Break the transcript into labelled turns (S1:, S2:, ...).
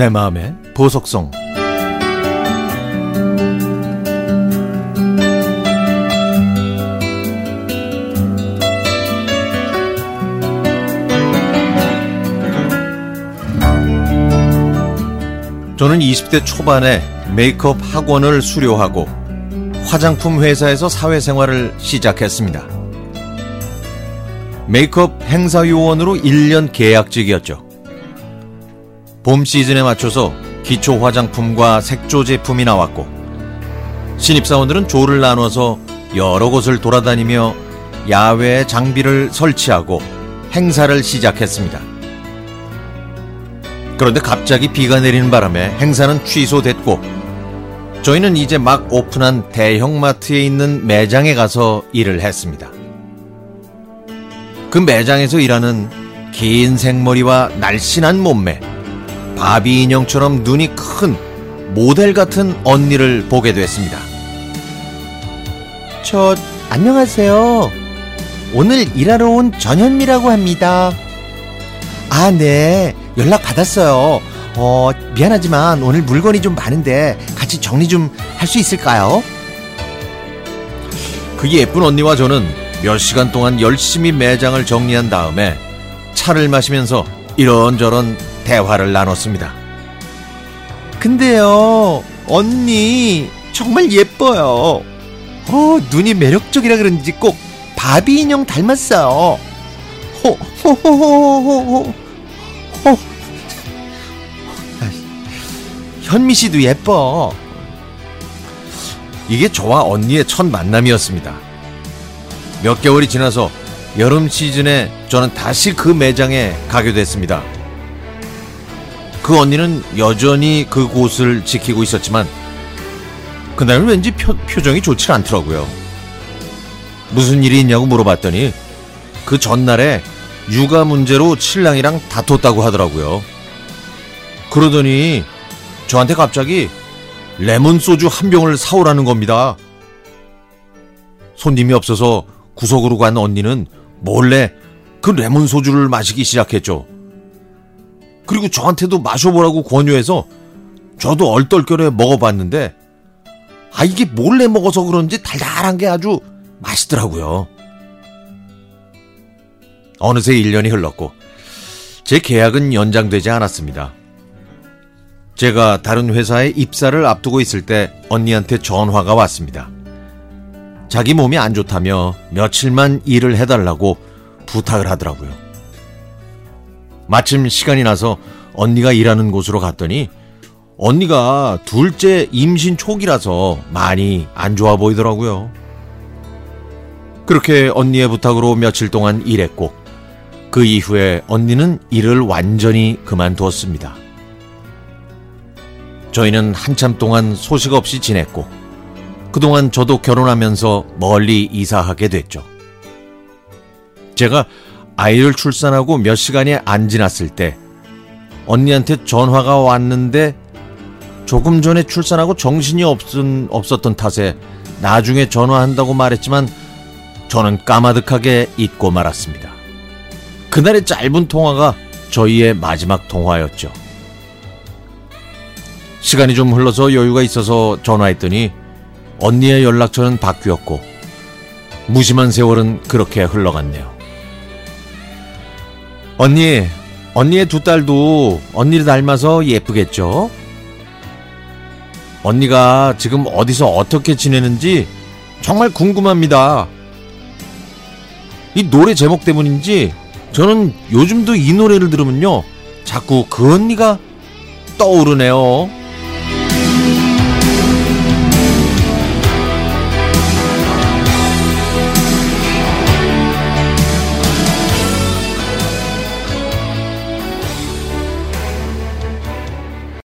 S1: 내 마음의 보석성 저는 20대 초반에 메이크업 학원을 수료하고 화장품 회사에서 사회생활을 시작했습니다. 메이크업 행사 요원으로 1년 계약직이었죠. 봄 시즌에 맞춰서 기초 화장품과 색조 제품이 나왔고 신입사원들은 조를 나눠서 여러 곳을 돌아다니며 야외 장비를 설치하고 행사를 시작했습니다. 그런데 갑자기 비가 내리는 바람에 행사는 취소됐고 저희는 이제 막 오픈한 대형마트에 있는 매장에 가서 일을 했습니다. 그 매장에서 일하는 긴 생머리와 날씬한 몸매, 바비 인형처럼 눈이 큰 모델 같은 언니를 보게 됐습니다.
S2: 저 안녕하세요. 오늘 일하러 온 전현미라고 합니다. 아, 네. 연락 받았어요. 어, 미안하지만 오늘 물건이 좀 많은데 같이 정리 좀 할 수 있을까요?
S1: 그 예쁜 언니와 저는 몇 시간 동안 열심히 매장을 정리한 다음에 차를 마시면서 이런저런 대화를 나눴습니다.
S2: 근데요, 언니 정말 예뻐요. 어, 눈이 매력적이라 그런지 꼭 바비 인형 닮았어요. 호 호호호호호. 호. 현미 씨도 예뻐.
S1: 이게 저와 언니의 첫 만남이었습니다. 몇 개월이 지나서 여름 시즌에 저는 다시 그 매장에 가게 됐습니다. 그 언니는 여전히 그 곳을 지키고 있었지만 그날은 왠지 표, 표정이 좋지 않더라고요. 무슨 일이 있냐고 물어봤더니 그 전날에 육아 문제로 신랑이랑 다퉜다고 하더라고요. 그러더니 저한테 갑자기 레몬 소주 한 병을 사오라는 겁니다. 손님이 없어서 구석으로 간 언니는 몰래 그 레몬 소주를 마시기 시작했죠. 그리고 저한테도 마셔보라고 권유해서 저도 얼떨결에 먹어봤는데 아 이게 몰래 먹어서 그런지 달달한 게 아주 맛있더라고요. 어느새 1년이 흘렀고 제 계약은 연장되지 않았습니다. 제가 다른 회사에 입사를 앞두고 있을 때 언니한테 전화가 왔습니다. 자기 몸이 안 좋다며 며칠만 일을 해달라고 부탁을 하더라고요. 마침 시간이 나서 언니가 일하는 곳으로 갔더니 언니가 둘째 임신 초기라서 많이 안 좋아 보이더라고요. 그렇게 언니의 부탁으로 며칠 동안 일했고 그 이후에 언니는 일을 완전히 그만두었습니다. 저희는 한참 동안 소식 없이 지냈고 그동안 저도 결혼하면서 멀리 이사하게 됐죠. 제가 아이를 출산하고 몇 시간이 안 지났을 때 언니한테 전화가 왔는데 조금 전에 출산하고 정신이 없은, 없었던 탓에 나중에 전화한다고 말했지만 저는 까마득하게 잊고 말았습니다. 그날의 짧은 통화가 저희의 마지막 통화였죠. 시간이 좀 흘러서 여유가 있어서 전화했더니 언니의 연락처는 바뀌었고 무심한 세월은 그렇게 흘러갔네요. 언니, 언니의 두 딸도 언니를 닮아서 예쁘겠죠? 언니가 지금 어디서 어떻게 지내는지 정말 궁금합니다. 이 노래 제목 때문인지 저는 요즘도 이 노래를 들으면요. 자꾸 그 언니가 떠오르네요.